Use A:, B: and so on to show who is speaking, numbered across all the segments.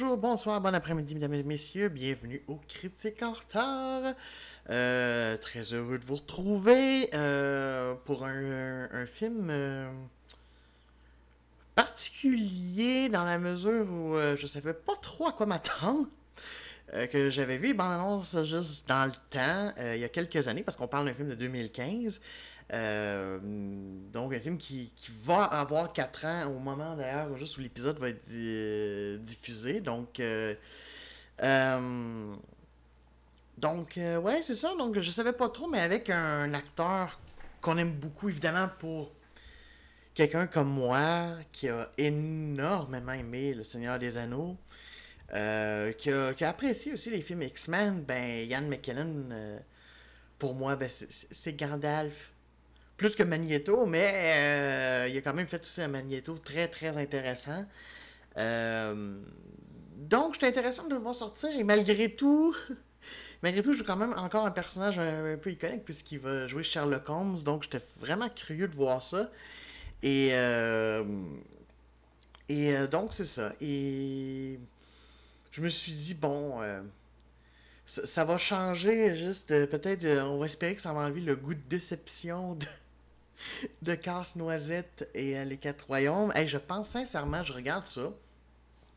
A: Bonjour, bonsoir, bon après-midi, mesdames et messieurs. Bienvenue au Critique en retard. Euh, très heureux de vous retrouver euh, pour un, film euh, particulier dans la mesure où je savais pas trop à quoi m'attendre. Que j'avais vu annonce juste dans le temps, il y a quelques années, parce qu'on parle d'un film de 2015. Euh, donc un film qui, va avoir 4 ans au moment d'ailleurs où l'épisode va être di- diffusé. Donc euh, euh, donc ouais c'est ça. Donc je savais pas trop, mais avec un acteur qu'on aime beaucoup évidemment pour quelqu'un comme moi qui a énormément aimé Le Seigneur des Anneaux. qui, a, qui a apprécié aussi les films X-Men, ben Ian McKellen, pour moi, ben, c'est Gandalf plus que Magneto, mais euh, il a quand même fait aussi un Magneto très très intéressant. Euh, donc, j'étais intéressant de le voir sortir et malgré tout, malgré tout, je joue quand même encore un personnage un, peu iconique puisqu'il va jouer Sherlock Holmes. Donc, j'étais vraiment curieux de voir ça. Et, euh, et euh, donc, c'est ça. Et je me suis dit, bon, ça, ça va changer, juste peut-être, on va espérer que ça va enlever le goût de déception de, de Casse-Noisette et euh, les Quatre Royaumes. Hey, je pense sincèrement, je regarde ça.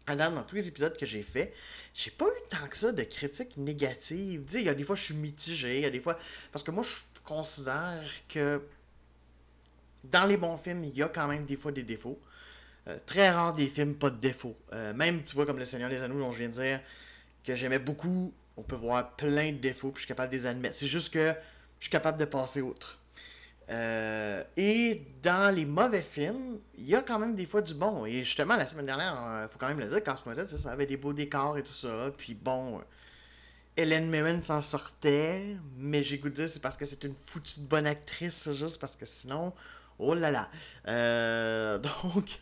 A: Alors, dans tous les épisodes que j'ai fait, j'ai pas eu tant que ça de critiques négatives. Il y a des fois, je suis mitigé, il y a des fois. Parce que moi, je considère que dans les bons films, il y a quand même des fois des défauts. Euh, très rare des films, pas de défauts. Euh, même, tu vois, comme Le Seigneur des Anneaux, dont je viens de dire, que j'aimais beaucoup, on peut voir plein de défauts, puis je suis capable de les admettre. C'est juste que je suis capable de passer outre. Euh, et dans les mauvais films, il y a quand même des fois du bon. Et justement, la semaine dernière, il faut quand même le dire, quand Noisette, ça, ça avait des beaux décors et tout ça. Puis bon, euh, Hélène Mirren s'en sortait, mais j'ai goût de dire c'est parce que c'est une foutue de bonne actrice, juste parce que sinon, oh là là. Euh, donc,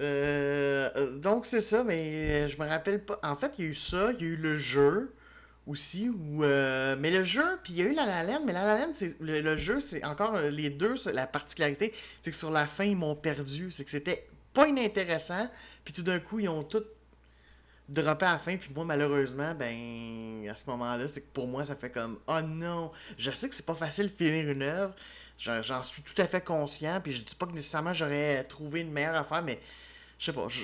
A: euh, euh, donc c'est ça, mais je me rappelle pas. En fait, il y a eu ça, il y a eu le jeu aussi, où, euh, mais le jeu, puis il y a eu La La Land, mais La La Land, le, jeu, c'est encore euh, les deux, la particularité, c'est que sur la fin, ils m'ont perdu, c'est que c'était pas inintéressant, puis tout d'un coup, ils ont tout droppé à la fin, puis moi, malheureusement, ben, à ce moment-là, c'est que pour moi, ça fait comme, oh non, je sais que c'est pas facile de finir une œuvre, j'en suis tout à fait conscient, puis je dis pas que nécessairement j'aurais trouvé une meilleure affaire, mais je sais pas, je-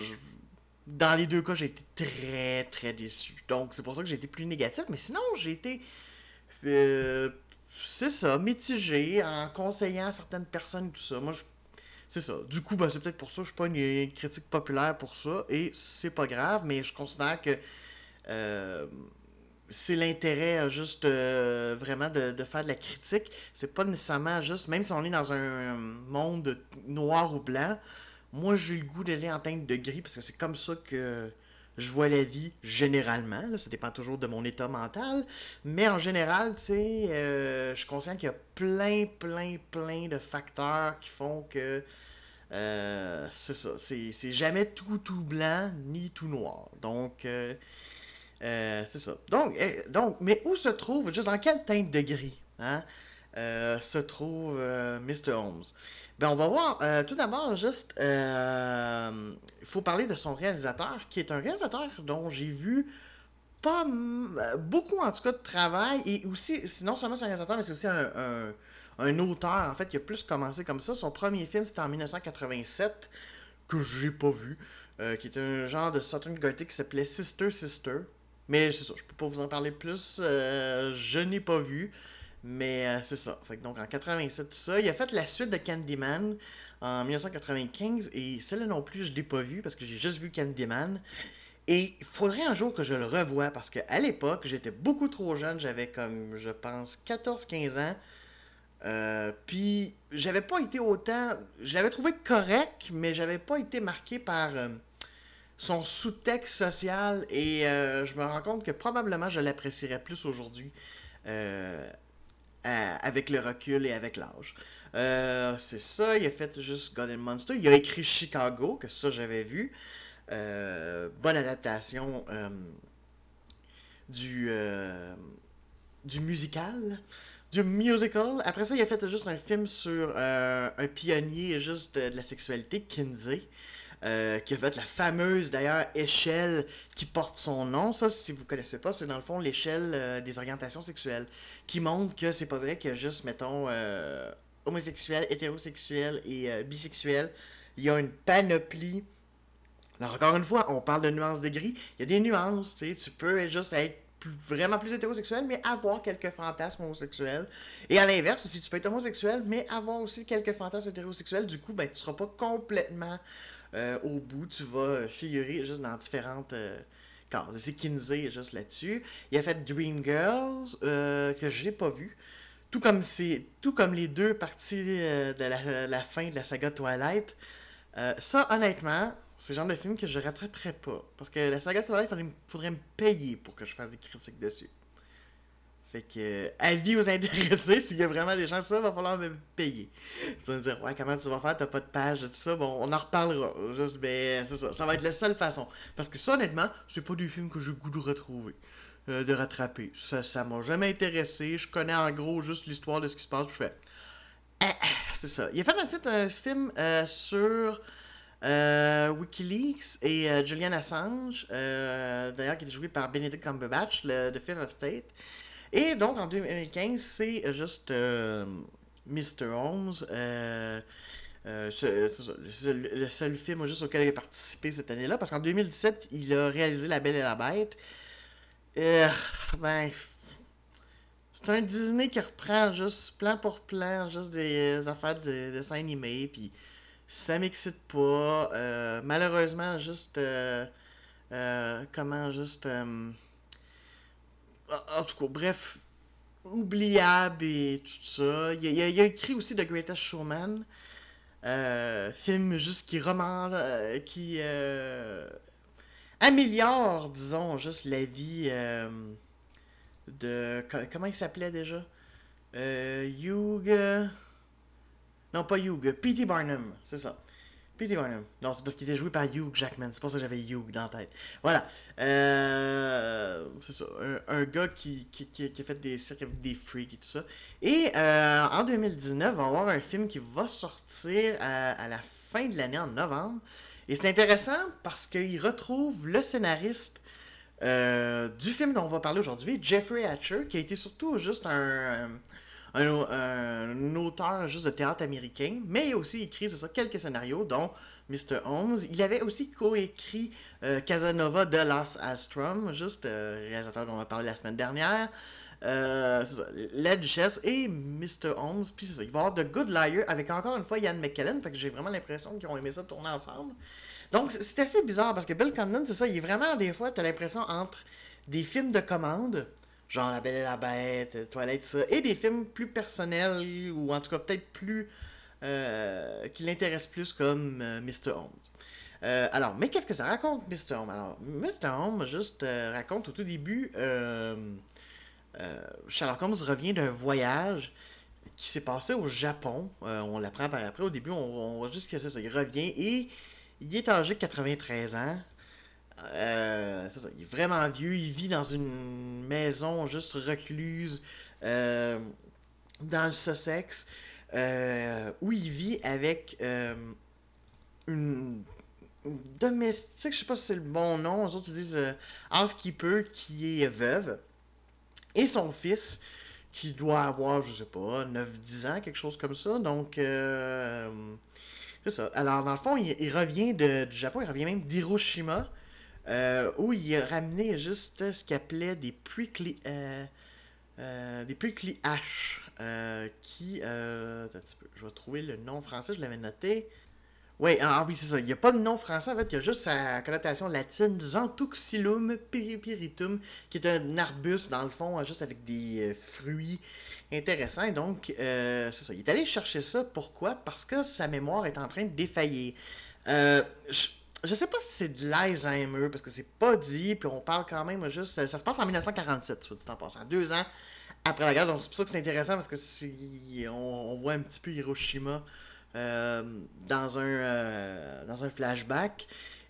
A: dans les deux cas, j'ai été très très déçu. Donc c'est pour ça que j'ai été plus négatif, mais sinon j'ai été, euh, c'est ça, mitigé en conseillant certaines personnes et tout ça. Moi, c'est ça. Du coup, ben, c'est peut-être pour ça que je suis pas une, une critique populaire pour ça, et c'est pas grave, mais je considère que euh, c'est l'intérêt euh, juste euh, vraiment de, de faire de la critique. C'est pas nécessairement juste, même si on est dans un monde noir ou blanc, moi j'ai le goût d'aller en teinte de gris parce que c'est comme ça que je vois la vie généralement. ça dépend toujours de mon état mental. Mais en général, tu sais, euh, je suis conscient qu'il y a plein, plein, plein de facteurs qui font que euh, c'est ça. C'est jamais tout, tout blanc ni tout noir. Donc, euh, c'est ça. Donc, euh, donc, mais où se trouve, juste dans quelle teinte de gris, hein, se trouve euh, Mr. Holmes? Ben, on va voir. euh, tout d'abord, juste, euh, il faut parler de son réalisateur, qui est un réalisateur dont j'ai vu pas euh, beaucoup, en tout cas, de travail. Et aussi, non seulement c'est un réalisateur, mais c'est aussi un, un, auteur, en fait, qui a plus commencé comme ça. Son premier film, c'était en 1987, que j'ai pas vu, euh, qui est un genre de Southern Gothic qui s'appelait Sister Sister. Mais c'est ça, je peux pas vous en parler plus. euh, je n'ai pas vu. Mais euh, c'est ça. Donc en 87, tout ça. Il a fait la suite de Candyman en 1995. Et celle-là non plus, je l'ai pas vu parce que j'ai juste vu Candyman. Et il faudrait un jour que je le revoie parce qu'à l'époque, j'étais beaucoup trop jeune. J'avais comme, je pense, 14-15 ans. Euh, puis j'avais pas été autant. Je l'avais trouvé correct, mais j'avais pas été marqué par euh, son sous-texte social. Et euh, je me rends compte que probablement je l'apprécierais plus aujourd'hui. Avec le recul et avec l'âge. Euh, c'est ça, il a fait juste God and Monster. Il a écrit Chicago, que ça j'avais vu. Euh, bonne adaptation euh, du, du musical. du musical. Après ça, il a fait juste un film sur un pionnier juste de, la sexualité, Kinsey. Euh, qui a fait la fameuse d'ailleurs échelle qui porte son nom. Ça, si vous connaissez pas, c'est dans le fond l'échelle euh, des orientations sexuelles qui montre que c'est pas vrai a juste, mettons, homosexuel, hétérosexuel et bisexuel. Il y a une panoplie. Alors, encore une fois, on parle de nuances de gris. Il y a des nuances, tu sais. Tu peux juste être vraiment plus hétérosexuel, mais avoir quelques fantasmes homosexuels. Et à l'inverse, si tu peux être homosexuel, mais avoir aussi quelques fantasmes hétérosexuels, du coup, ben, tu seras pas complètement euh, au bout. Tu vas figurer juste dans différentes euh, C'est Kinsey juste là-dessus. Il a fait Dreamgirls, euh, que j'ai pas vu. Tout comme, tout comme les deux parties euh, de la, fin de la saga Twilight. ça, honnêtement, c'est le genre de film que je rattraperais pas. Parce que la saga Twilight, il faudrait, me payer pour que je fasse des critiques dessus. Fait que, euh, avis aux intéressés, s'il y a vraiment des gens, ça va falloir me payer. Tu vas me dire, ouais, comment tu vas faire, t'as pas de page, tout ça, bon, on en reparlera. Juste, ben, c'est ça, ça va être la seule façon. Parce que ça, honnêtement, c'est pas des films que j'ai goût de retrouver, euh, de rattraper. Ça, ça m'a jamais intéressé, je connais en gros juste l'histoire de ce qui se passe, je fais, ah, ah, c'est ça. Il a fait en fait un film euh, sur Wikileaks et Julian Assange, d'ailleurs qui était joué par Benedict Cumberbatch, le, de Fear of State. Et donc en 2015, c'est juste Mr. Holmes. c'est le seul film juste auquel il a participé cette année-là, parce qu'en 2017, il a réalisé La Belle et la Bête. ben, c'est un Disney qui reprend juste plan pour plan, juste des affaires de dessins animés, puis ça m'excite pas. Euh, malheureusement, juste. Euh, euh, comment juste. En tout cas, bref. Oubliable et tout ça. Il, il, a écrit aussi The Greatest Showman. film juste qui remonte. qui. améliore, disons, juste la vie de. Comment il s'appelait déjà? Hugh. Non, pas Hugh. P.T. Barnum, c'est ça. Non, c'est parce qu'il était joué par Hugh Jackman. C'est pour ça que j'avais Hugh dans la tête. Voilà. Euh, c'est ça. Un, gars qui, qui, qui, a fait des cirques avec des freaks et tout ça. Et euh, en 2019, on va avoir un film qui va sortir à, la fin de l'année, en novembre. Et c'est intéressant parce qu'il retrouve le scénariste euh, du film dont on va parler aujourd'hui, Jeffrey Hatcher, qui a été surtout juste un un, auteur juste de théâtre américain, mais il a aussi écrit, c'est ça, quelques scénarios, dont Mr. Holmes. Il avait aussi coécrit euh, Casanova de Last Astrum, juste euh, réalisateur dont on a parlé la semaine dernière. Euh, ça, La Duchesse et Mr. Holmes. Puis c'est ça, il va y avoir The Good Liar avec encore une fois Ian McKellen. Fait que j'ai vraiment l'impression qu'ils ont aimé ça tourner ensemble. Donc c'est assez bizarre parce que Bill Condon, c'est ça, il est vraiment des fois, t'as l'impression entre des films de commande genre La Belle et la Bête, Toilette, ça, et des films plus personnels, ou en tout cas peut-être plus. Euh, qui l'intéressent plus comme euh, Mr. Holmes. Euh, alors, mais qu'est-ce que ça raconte, Mr. Holmes? Alors, Mr. Holmes juste raconte au tout début. Sherlock Holmes revient d'un voyage qui s'est passé au Japon. on l'apprend par après. Au début, on, voit juste que c'est ça. Il revient et il est âgé de 93 ans. Euh, ça, il est vraiment vieux. Il vit dans une maison juste recluse euh, dans le Sussex euh, où il vit avec une, domestique, je sais pas si c'est le bon nom, les autres disent housekeeper qui est veuve et son fils qui doit avoir, je sais pas, 9-10 ans, quelque chose comme ça. Donc, c'est ça. Alors, dans le fond, il, revient de, du Japon, il revient même d'Hiroshima. Euh, où il a ramené juste ce qu'il appelait des prickly, euh, euh, des prickly ash, qui, je vais trouver le nom français, je l'avais noté. Oui, ah oui, c'est ça. Il n'y a pas de nom français, en fait, il y a juste sa connotation latine, Xanthuxilum piripiritum, qui est un arbuste, dans le fond, juste avec des fruits intéressants. Donc, c'est ça. Il est allé chercher ça. Pourquoi? Parce que sa mémoire est en train de défaillir. Euh, je sais pas si c'est de l'Alzheimer, parce que c'est pas dit, puis on parle quand même juste. Ça, se passe en 1947, soit dit en passant, deux ans après la guerre. Donc c'est pour ça que c'est intéressant, parce que si on, voit un petit peu Hiroshima euh, dans, un, euh, dans un flashback,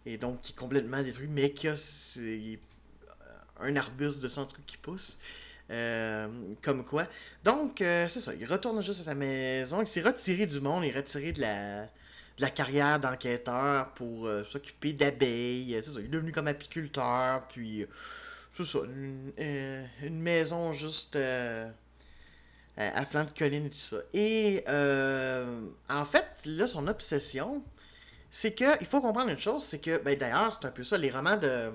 A: et donc qui est complètement détruit, mais qui a un arbuste de son truc qui pousse. Euh, comme quoi. Donc, c'est ça. Il retourne juste à sa maison. Il s'est retiré du monde. Il est retiré de la, la carrière d'enquêteur pour s'occuper d'abeilles. C'est ça. Il est devenu comme apiculteur. Puis, c'est ça. Une, maison juste à flanc de colline et tout ça. Et en fait, là, son obsession, c'est que il faut comprendre une chose, c'est que, ben d'ailleurs, c'est un peu ça, les romans de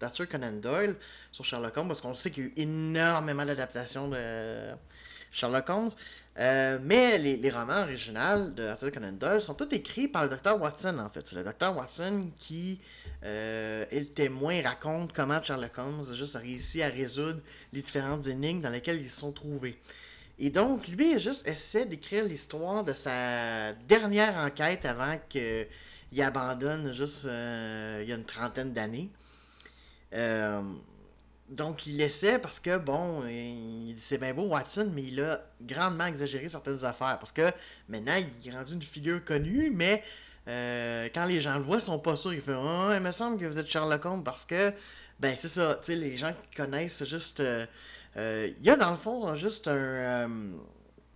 A: d'Arthur Conan Doyle sur Sherlock Holmes, parce qu'on sait qu'il y a eu énormément d'adaptations de Sherlock Holmes, euh, mais les, romans originaux de Arthur Conan Doyle sont tous écrits par le docteur Watson, en fait. C'est le docteur Watson qui euh, est le témoin, raconte comment Sherlock Holmes a réussi à résoudre les différentes énigmes dans lesquelles ils se sont trouvés. Et donc, lui, il juste essaie d'écrire l'histoire de sa dernière enquête avant que il abandonne juste euh, il y a une trentaine d'années. Euh, donc, il essaie parce que, bon, il, c'est bien beau Watson, mais il a grandement exagéré certaines affaires. Parce que maintenant, il est rendu une figure connue, mais euh, quand les gens le voient, ils sont pas sûrs. Ils font Oh, il me semble que vous êtes Sherlock Holmes parce que, ben, c'est ça, tu sais, les gens qui connaissent, juste. Il y a dans le fond juste un,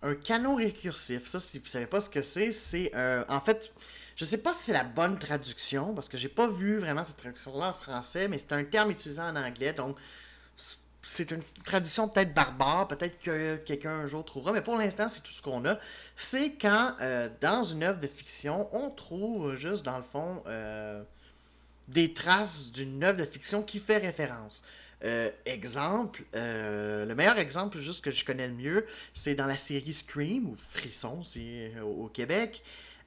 A: un canon récursif. Ça, si vous savez pas ce que c'est, c'est. en fait je sais pas si c'est la bonne traduction, parce que j'ai pas vu vraiment cette traduction-là en français, mais c'est un terme utilisé en anglais, donc c'est une traduction peut-être barbare, peut-être que quelqu'un un jour trouvera, mais pour l'instant, c'est tout ce qu'on a. C'est quand, euh, dans une œuvre de fiction, on trouve juste, dans le fond, euh, des traces d'une œuvre de fiction qui fait référence. Euh, exemple, le meilleur exemple juste que je connais le mieux, c'est dans la série Scream, ou Frisson, c'est au Québec.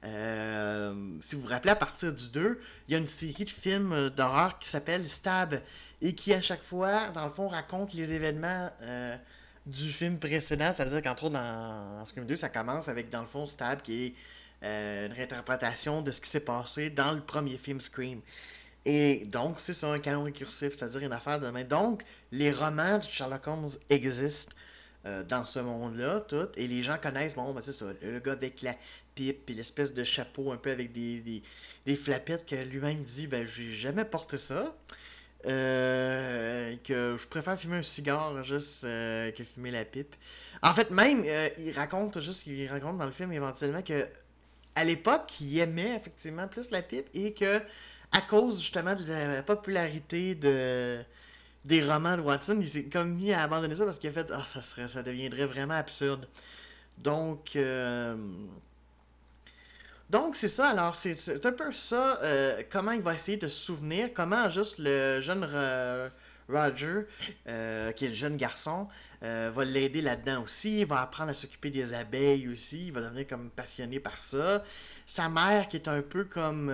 A: Euh, si vous vous rappelez, à partir du 2, il y a une série de films euh, d'horreur qui s'appelle Stab et qui, à chaque fois, dans le fond, raconte les événements euh, du film précédent. C'est-à-dire qu'entre autres, dans, Scream 2, ça commence avec, dans le fond, Stab qui est une réinterprétation de ce qui s'est passé dans le premier film Scream. Et donc, c'est ça un canon récursif, c'est-à-dire une affaire de main. Donc, les romans de Sherlock Holmes existent dans ce monde-là, tout. Et les gens connaissent, bon, ben, c'est ça, le gars avec la pipe, puis l'espèce de chapeau un peu avec des, des, flapettes que lui-même dit ben j'ai jamais porté ça. Euh, que je préfère fumer un cigare juste euh, que fumer la pipe. En fait, même, euh, il raconte juste, il raconte dans le film éventuellement que à l'époque, il aimait effectivement plus la pipe et que à cause justement de la popularité de des romans de Watson, il s'est comme mis à abandonner ça parce qu'il a fait ah ça serait ça deviendrait vraiment absurde. Donc donc, c'est ça. Alors, c'est un peu ça. Euh, comment il va essayer de se souvenir. Comment juste le jeune Roger, euh, qui est le jeune garçon, euh, va l'aider là-dedans aussi. Il va apprendre à s'occuper des abeilles aussi. Il va devenir comme passionné par ça. Sa mère, qui est un peu comme.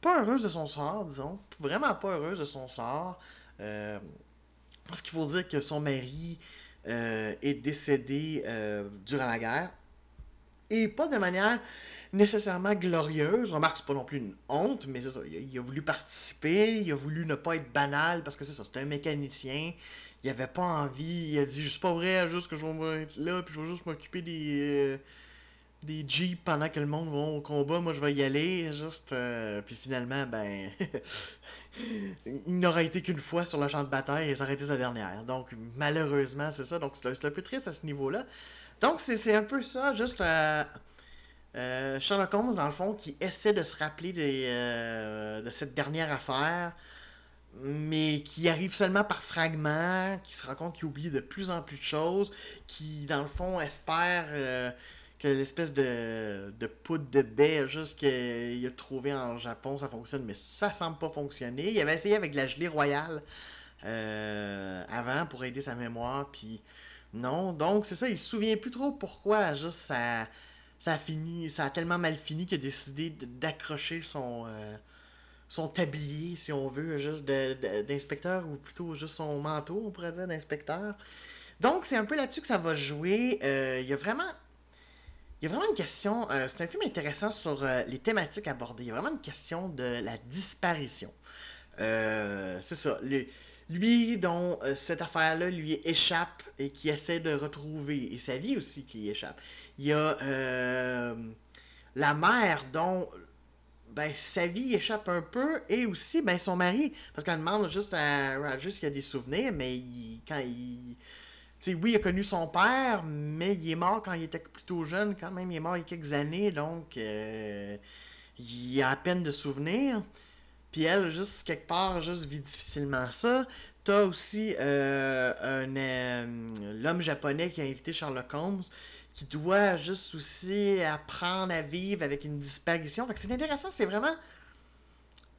A: pas heureuse de son sort, disons. Vraiment pas heureuse de son sort. Parce qu'il faut dire que son mari est décédé durant la guerre et pas de manière nécessairement glorieuse. Remarque, c'est pas non plus une honte, mais c'est ça. Il a, voulu participer, il a voulu ne pas être banal parce que c'est ça, c'est un mécanicien. Il avait pas envie, il a dit c'est pas vrai, juste que je vais être là, puis je vais juste m'occuper des. Euh, des jeeps pendant que le monde va au combat, moi je vais y aller, juste. Euh, puis finalement, ben. il n'aura été qu'une fois sur le champ de bataille et ça aurait été sa dernière. Donc, malheureusement, c'est ça. Donc, c'est un peu triste à ce niveau-là. Donc, c'est un peu ça, juste euh, euh, Sherlock Holmes, dans le fond, qui essaie de se rappeler euh, de cette dernière affaire, mais qui arrive seulement par fragments, qui se rend compte qu'il oublie de plus en plus de choses, qui, dans le fond, espère que l'espèce de, de poudre de baie juste qu'il a trouvé en Japon, ça fonctionne, mais ça semble pas fonctionner. Il avait essayé avec la gelée royale avant pour aider sa mémoire, puis non, donc c'est ça, il se souvient plus trop pourquoi, juste ça, ça a fini, ça a tellement mal fini qu'il a décidé d'accrocher son, euh, son tablier, si on veut, juste d'inspecteur, ou plutôt juste son manteau, on pourrait dire, d'inspecteur. Donc c'est un peu là-dessus que ça va jouer. Euh, il y a vraiment... Il y a vraiment une question, euh, c'est un film intéressant sur les thématiques abordées. Il y a vraiment une question de la disparition. c'est ça. Lui dont euh, cette affaire-là lui échappe et qui essaie de retrouver, et sa vie aussi qui échappe. Il y a euh, la mère dont ben, sa vie échappe un peu et aussi ben, son mari. Parce qu'elle demande juste à Roger s'il y a des souvenirs, mais il, quand il. Tu sais, oui, il a connu son père, mais il est mort quand il était plutôt jeune, quand même. Il est mort il y a quelques années, donc euh, il a à peine de souvenirs. Puis elle, juste quelque part, juste vit difficilement ça. T'as aussi euh, un, euh, l'homme japonais qui a invité Sherlock Holmes qui doit juste aussi apprendre à vivre avec une disparition. Fait c'est intéressant, c'est vraiment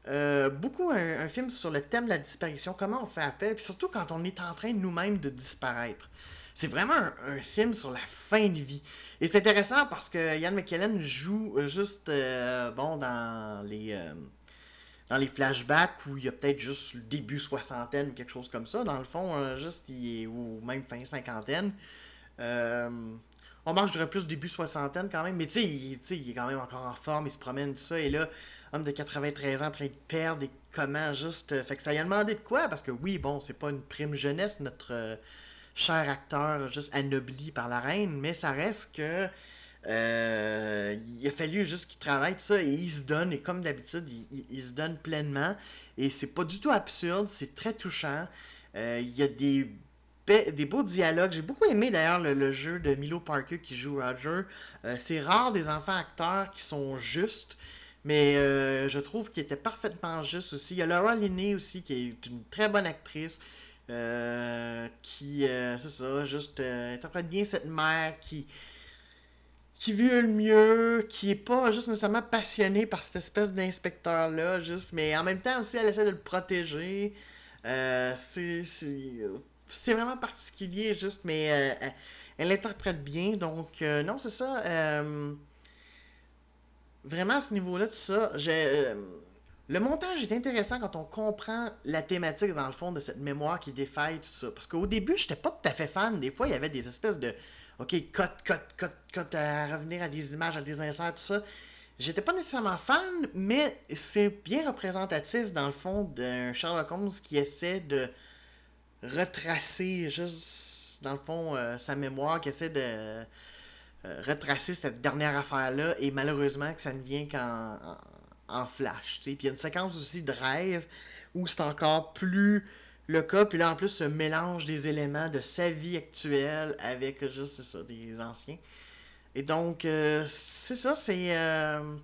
A: euh, beaucoup un, film sur le thème de la disparition, comment on fait appel, puis surtout quand on est en train nous-mêmes de disparaître. C'est vraiment un, film sur la fin de vie. Et c'est intéressant parce que Ian McKellen joue juste, bon, dans les dans les flashbacks où il y a peut-être juste le début soixantaine ou quelque chose comme ça. Dans le fond, euh, juste, il est, ou même fin cinquantaine. Euh, on marche, je dirais plus début soixantaine quand même. Mais tu sais, il, est quand même encore en forme, il se promène, tout ça. Et là, homme de 93 ans en train de perdre et comment juste. Euh, fait que ça y a demandé de quoi? Parce que oui, bon, c'est pas une prime jeunesse, notre cher acteur juste anobli par la reine, mais ça reste que euh, il a fallu juste qu'il travaille tout ça et il se donne, et comme d'habitude, il, se donne pleinement. Et c'est pas du tout absurde, c'est très touchant. Euh, il y a des, des beaux dialogues. J'ai beaucoup aimé d'ailleurs le, jeu de Milo Parker qui joue Roger. Euh, c'est rare des enfants acteurs qui sont justes. Mais je trouve qu'il était parfaitement juste aussi. Il y a Laura Linney aussi, qui est une très bonne actrice. qui, c'est ça, juste interprète bien cette mère qui, qui veut le mieux, qui est pas juste nécessairement passionné par cette espèce d'inspecteur-là, juste, mais en même temps aussi, elle essaie de le protéger. Euh, c'est vraiment particulier, juste, mais euh, elle interprète bien, donc euh, non, c'est ça. Vraiment, à ce niveau-là, tout ça, j'ai. le montage est intéressant quand on comprend la thématique, dans le fond, de cette mémoire qui défaille, tout ça. Parce qu'au début, j'étais pas tout à fait fan. Des fois, il y avait des espèces de, OK, cut, cut, cut, cut, à revenir à des images, à des inserts, tout ça. J'étais pas nécessairement fan, mais c'est bien représentatif, dans le fond, d'un Sherlock Holmes qui essaie de retracer, juste, dans le fond, euh, sa mémoire, qui essaie de euh, retracer cette dernière affaire-là, et malheureusement que ça ne vient qu'en en, flash. Puis il y a une séquence aussi de rêve où c'est encore plus le cas. Puis là, en plus, ce mélange des éléments de sa vie actuelle avec juste, ça, des anciens. Et donc, euh, c'est ça, c'est euh,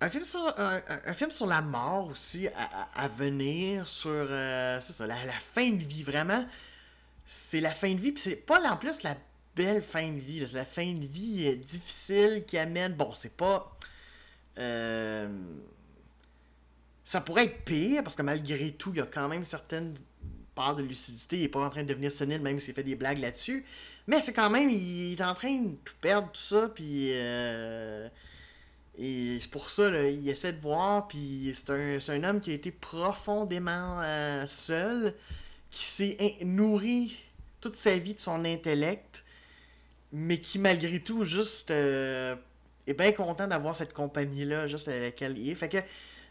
A: un, film sur, la mort aussi à, venir, sur, euh, la, fin de vie, vraiment. C'est la fin de vie, puis c'est pas en plus la belle fin de vie, la fin de vie difficile qui amène, bon, c'est pas ça pourrait être pire, parce que malgré tout, il y a quand même certaines parts de lucidité. Il n'est pas en train de devenir sénile, même s'il fait des blagues là-dessus. Mais c'est quand même, il est en train de perdre tout ça, puis... Euh, et c'est pour ça, là, il essaie de voir, puis c'est un, un, homme qui a été profondément euh, seul, qui s'est nourri toute sa vie de son intellect, mais qui malgré tout, juste, euh, est bien content d'avoir cette compagnie-là, juste avec laquelle il est. Fait que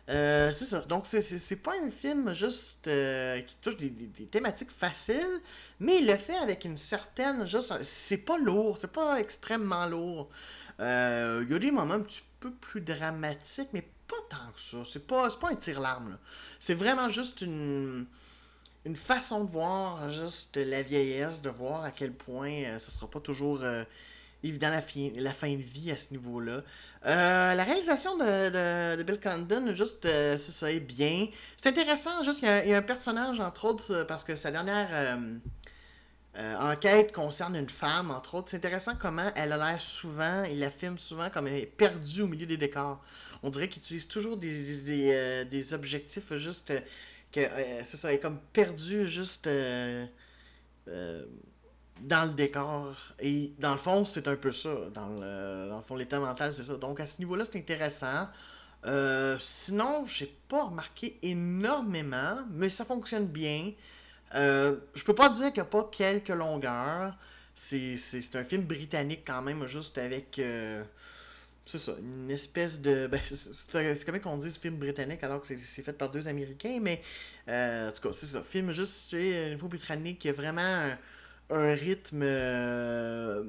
A: euh, c'est ça. Donc, c'est pas un film juste euh, qui touche des, thématiques faciles, mais il le fait avec une certaine. juste C'est pas lourd, c'est pas extrêmement lourd. Il y a des moments un petit peu plus dramatiques, mais pas tant que ça. C'est pas, pas un tire-larme. C'est vraiment juste une, une façon de voir juste la vieillesse, de voir à quel point ça sera pas toujours évident la, la fin de vie à ce niveau-là. Euh, la réalisation de, Bill Condon, juste, euh, c'est ça, est bien. C'est intéressant, juste, il y, a, un personnage, entre autres, euh, parce que sa dernière enquête concerne une femme, entre autres. C'est intéressant comment elle a l'air souvent, il la filme souvent comme elle est perdue au milieu des décors. On dirait qu'il utilise toujours des, des, objectifs juste que, c'est ça, elle est comme perdue juste dans le décor. Et dans le fond, c'est un peu ça. Dans le, dans le fond, l'état mental, c'est ça. Donc à ce niveau-là, c'est intéressant. Euh, sinon, j'ai pas remarqué énormément, mais ça fonctionne bien. Euh, je peux pas dire qu'il n'y a pas quelques longueurs. C'est, un film britannique quand même, juste avec. Euh, c'est ça, une espèce de. Ben, c'est comme qu'on dit ce film britannique alors que c'est, fait par deux Américains, mais. en tout cas, c'est ça. Film juste situé au niveau britannique qui a vraiment un rythme. Euh,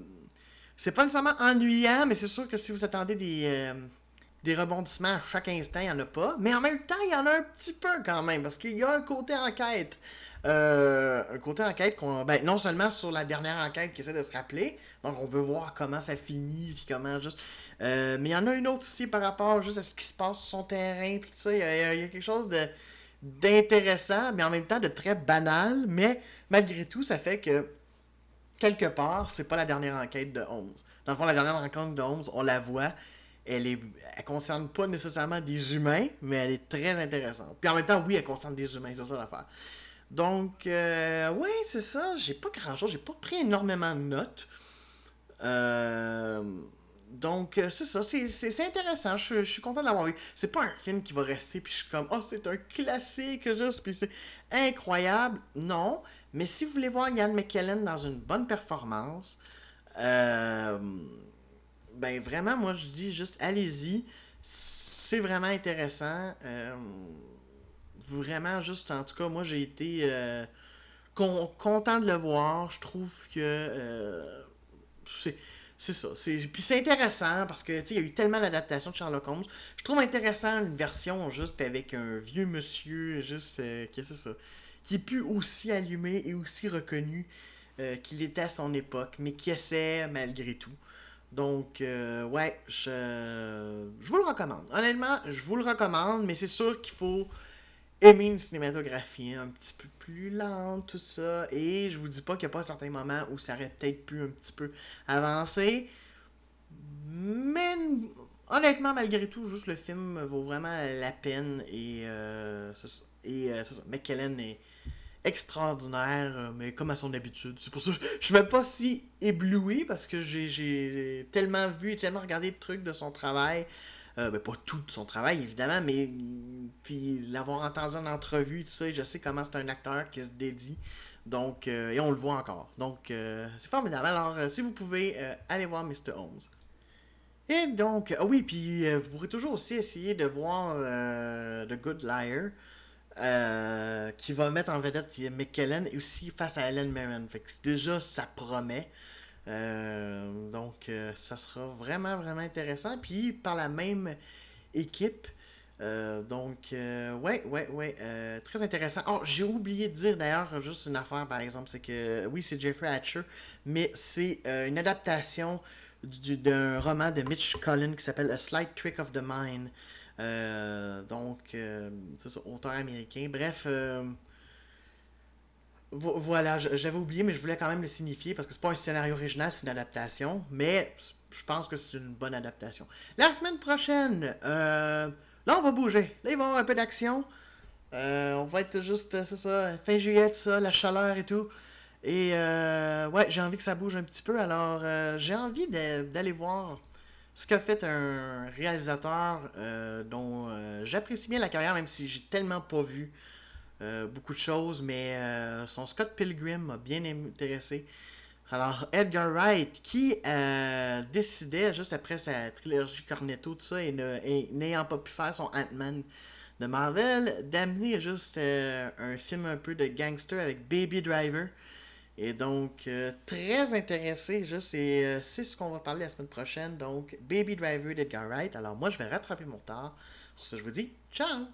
A: c'est pas nécessairement ennuyant, mais c'est sûr que si vous attendez des, euh, des rebondissements à chaque instant, il n'y en a pas. Mais en même temps, il y en a un petit peu quand même, parce qu'il y a un côté enquête. Euh, un côté enquête qu'on. Ben, non seulement sur la dernière enquête qui essaie de se rappeler, donc on veut voir comment ça finit, puis comment juste. Euh, mais il y en a une autre aussi par rapport juste à ce qui se passe sur son terrain, puis tout ça. Il y, a, quelque chose de d'intéressant, mais en même temps de très banal, mais malgré tout, ça fait que quelque part, c'est pas la dernière enquête de Holmes. Dans le fond, la dernière rencontre de Holmes, on la voit, elle est elle concerne pas nécessairement des humains, mais elle est très intéressante. Puis en même temps, oui, elle concerne des humains, c'est ça l'affaire. Donc, euh, ouais, c'est ça. J'ai pas grand chose. J'ai pas pris énormément de notes. Euh, donc, euh, c'est ça. C'est intéressant. Je, suis content d'avoir vu. C'est pas un film qui va rester, puis je suis comme, oh, c'est un classique, juste, puis c'est incroyable. Non. Mais si vous voulez voir Ian McKellen dans une bonne performance, euh, ben vraiment, moi, je dis juste, allez-y. C'est vraiment intéressant. Euh, vraiment, juste, en tout cas, moi, j'ai été euh, content de le voir. Je trouve que euh, c'est. C'est ça. Puis c'est intéressant parce que il y a eu tellement d'adaptations de Sherlock Holmes. Je trouve intéressant une version juste avec un vieux monsieur, juste euh, qu'est-ce que c'est ça, qui est plus aussi allumé et aussi reconnu qu'il était à son époque, mais qui essaie malgré tout. Donc, ouais, je, je vous le recommande. Honnêtement, je vous le recommande, mais c'est sûr qu'il faut aimer une cinématographie un petit peu plus lente, tout ça. Et je vous dis pas qu'il n'y a pas certains moments où ça aurait peut-être pu un petit peu avancer. Mais honnêtement, malgré tout, juste le film vaut vraiment la peine. Et, euh. Et euh, ça. McKellen est extraordinaire, euh, mais comme à son habitude. C'est pour ça que je suis même pas si ébloui parce que j'ai tellement vu et tellement regardé de trucs de son travail. Euh, ben, pas tout son travail, évidemment, mais puis l'avoir entendu en entrevue, tout ça, je sais comment c'est un acteur qui se dédie. Donc, euh, et on le voit encore. Donc, c'est formidable. Alors, si vous pouvez, aller voir Mr. Holmes. Et donc, ah oui, puis vous pourrez toujours aussi essayer de voir The Good Liar. Qui va mettre en vedette McKellen et aussi face à Ellen Mirren. Fait déjà, ça promet. Euh, donc, euh, ça sera vraiment, vraiment intéressant. Puis, par la même équipe. Euh, donc, ouais, ouais, ouais, très intéressant. Oh, j'ai oublié de dire d'ailleurs juste une affaire, par exemple, c'est que oui, c'est Jeffrey Hatcher, mais c'est une adaptation d'un roman de Mitch Collin qui s'appelle A Slight Trick of the Mind. Donc, c'est ça, auteur américain. Bref, voilà, j'avais oublié, mais je voulais quand même le signifier parce que c'est pas un scénario original, c'est une adaptation. Mais je pense que c'est une bonne adaptation. La semaine prochaine, euh, là on va bouger. Là il va y avoir un peu d'action. Euh, on va être juste, c'est ça, fin juillet, tout ça, la chaleur et tout. Et euh, ouais, j'ai envie que ça bouge un petit peu. Alors j'ai envie d'aller voir ce qu'a fait un réalisateur dont j'apprécie bien la carrière, même si j'ai tellement pas vu. Euh, beaucoup de choses, mais euh, son Scott Pilgrim m'a bien intéressé. Alors, Edgar Wright, qui euh, décidait, juste après sa trilogie Cornetto, tout ça, et n'ayant pas pu faire son Ant-Man de Marvel, d'amener juste un film un peu de gangster avec Baby Driver. Et donc, très intéressé, juste, et c'est ce qu'on va parler la semaine prochaine. Donc, Baby Driver d'Edgar Wright. Alors, moi, je vais rattraper mon temps. Pour ça, je vous dis, ciao!